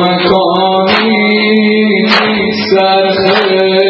مکانی سرخه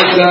Gracias.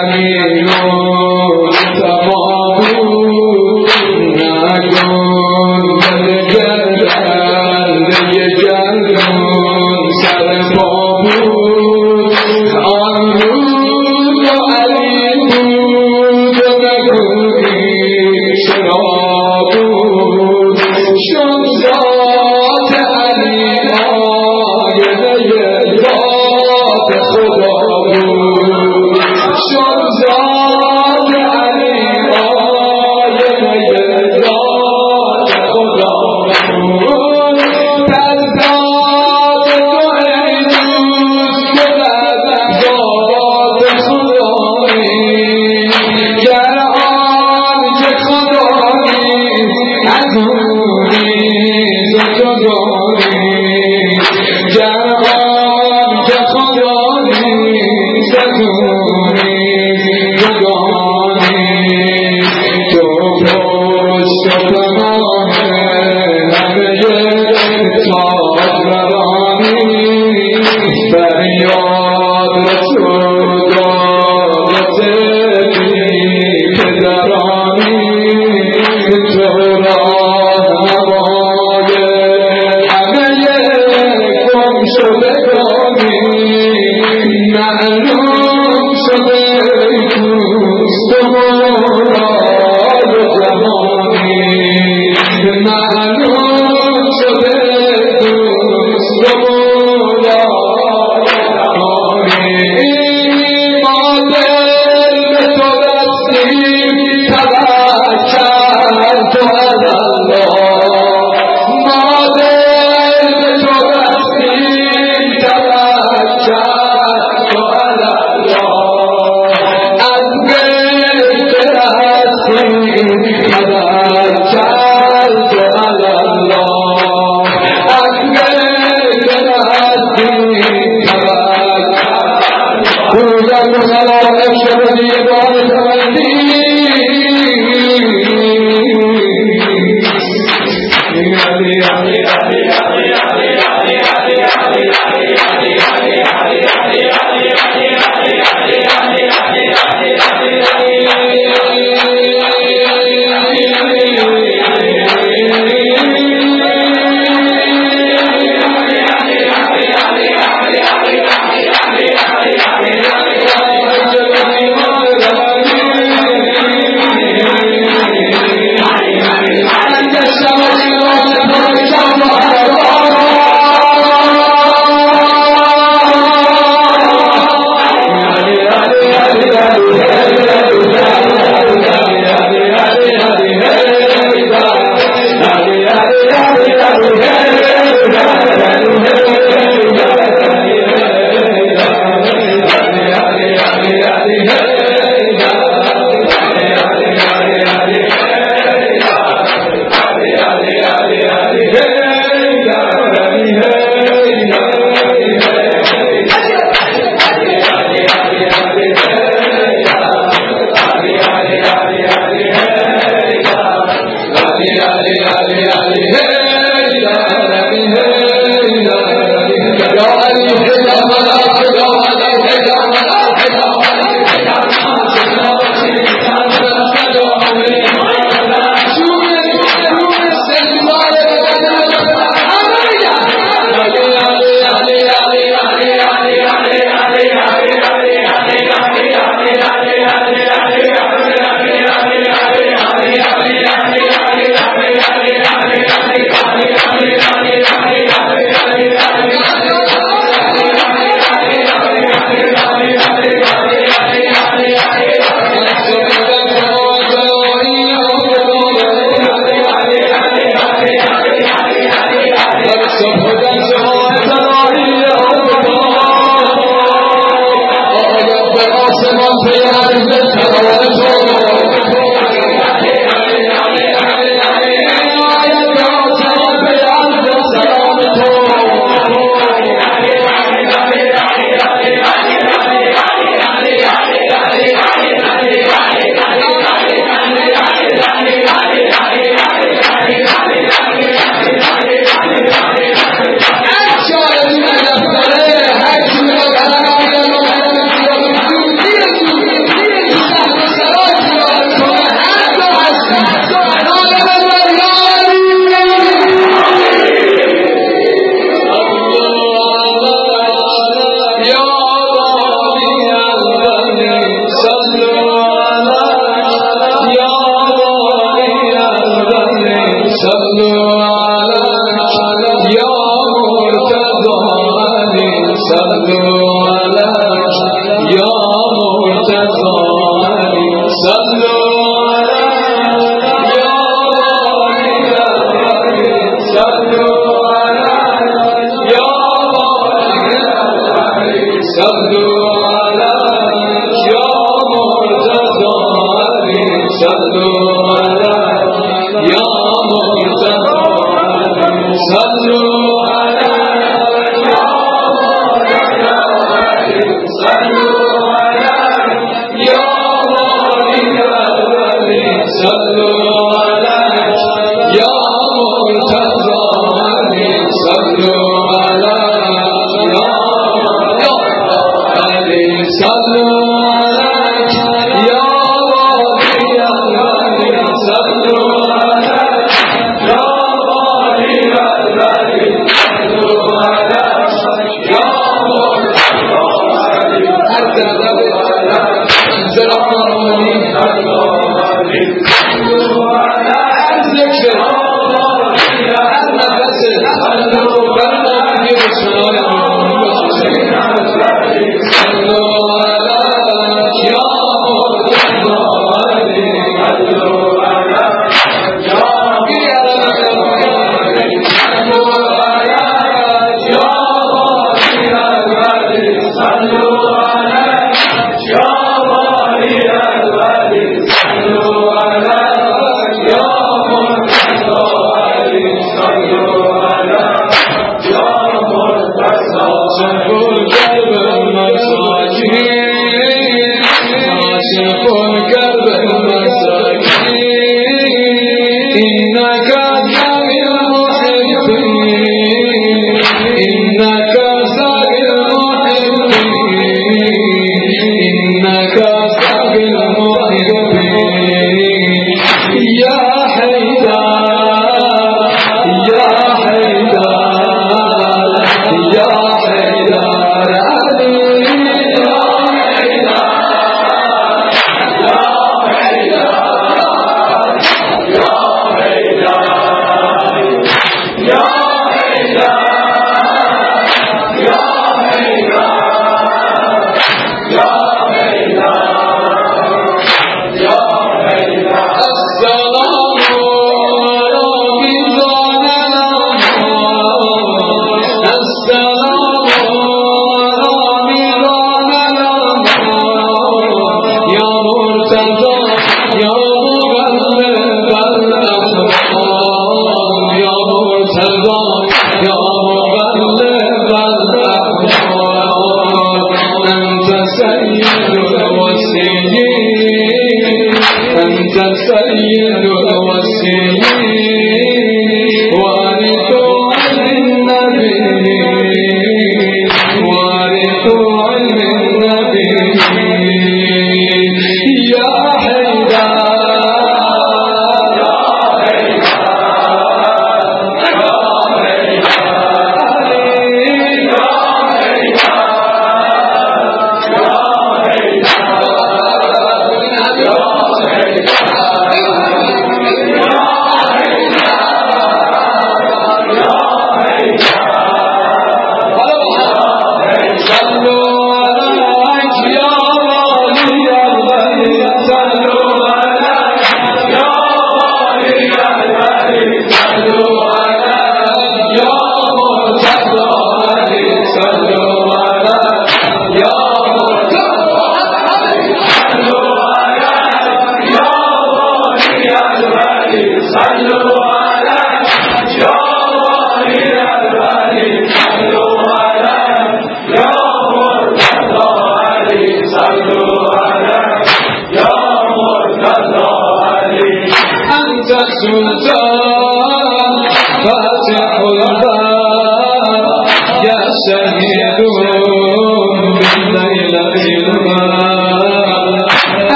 Mário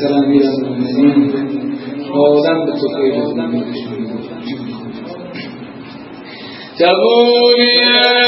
سلام میرم مؤمنین آدم به تو خیلی آدم میرشون تقول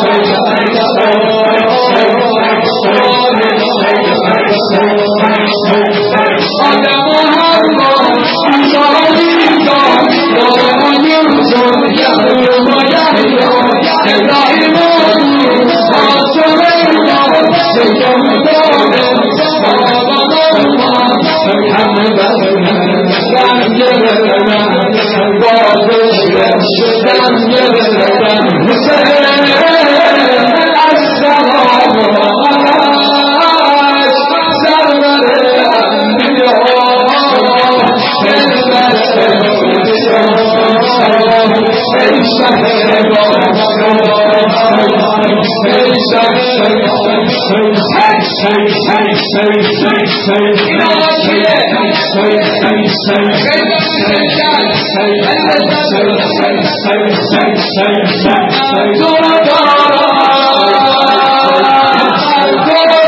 大家手手手手手，大家手手手手手，大家手手手手手，大家手手手手手，大家手手手手手，大家手手手手手，大家手手手手手，大家手手手手手。Altyazı M.K. Go, go, go, go.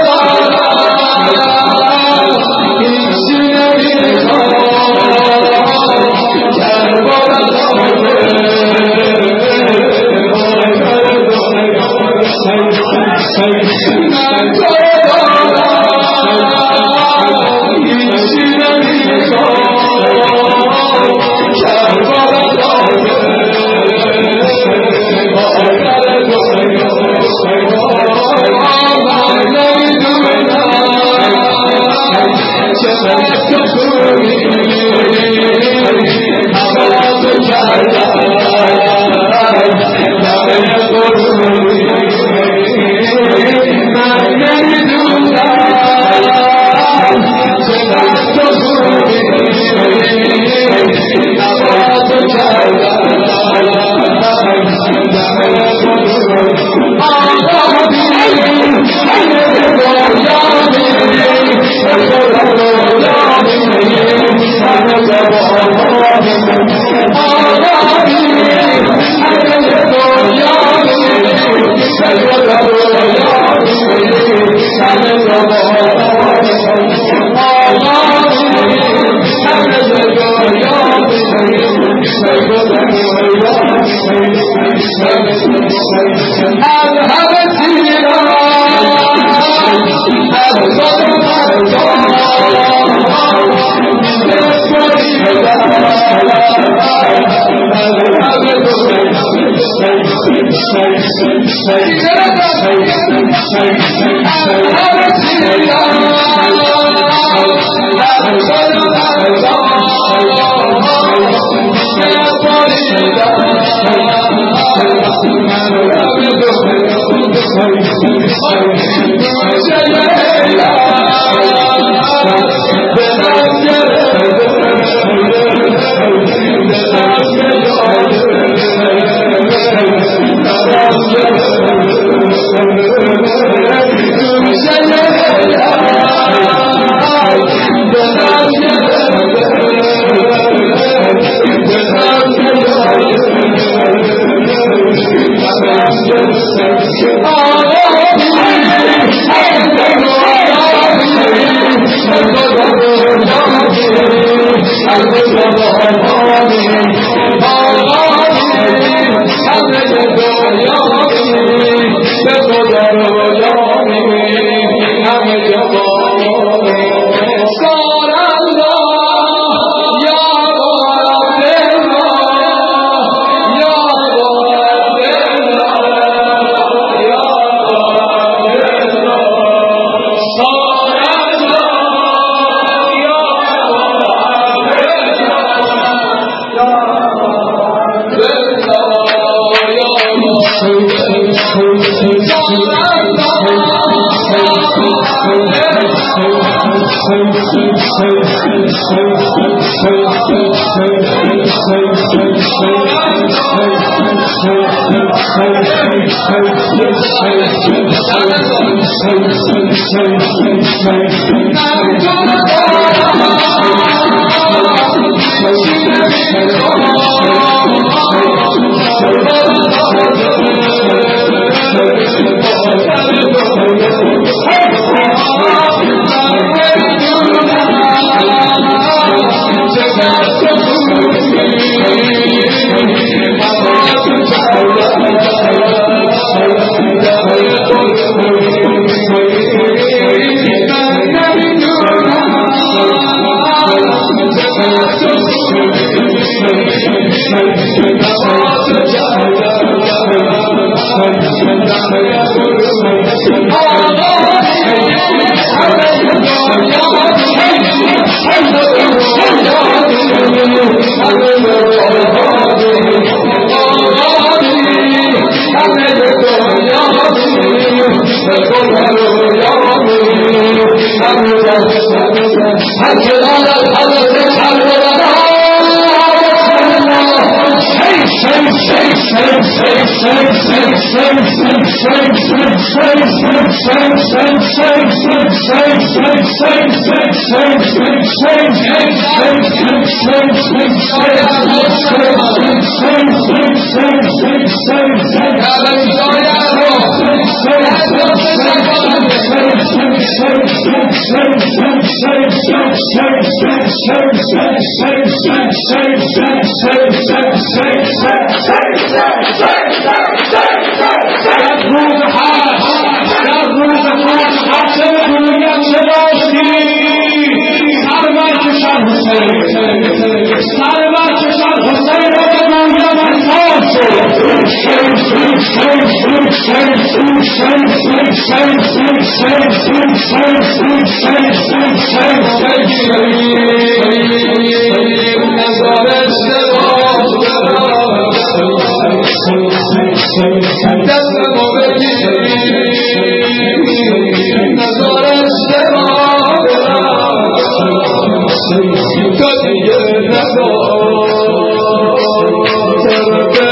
Good.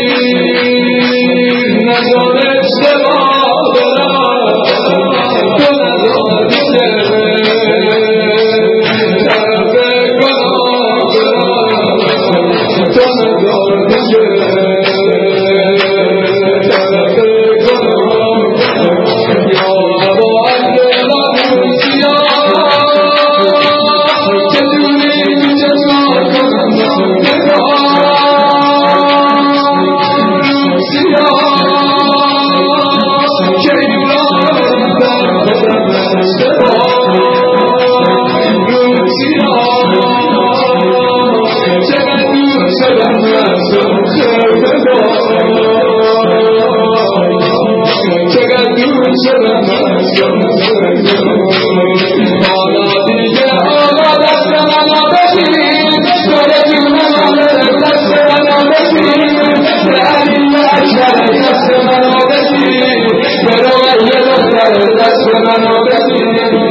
كسرنا نكسر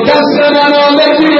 كسرنا نكسر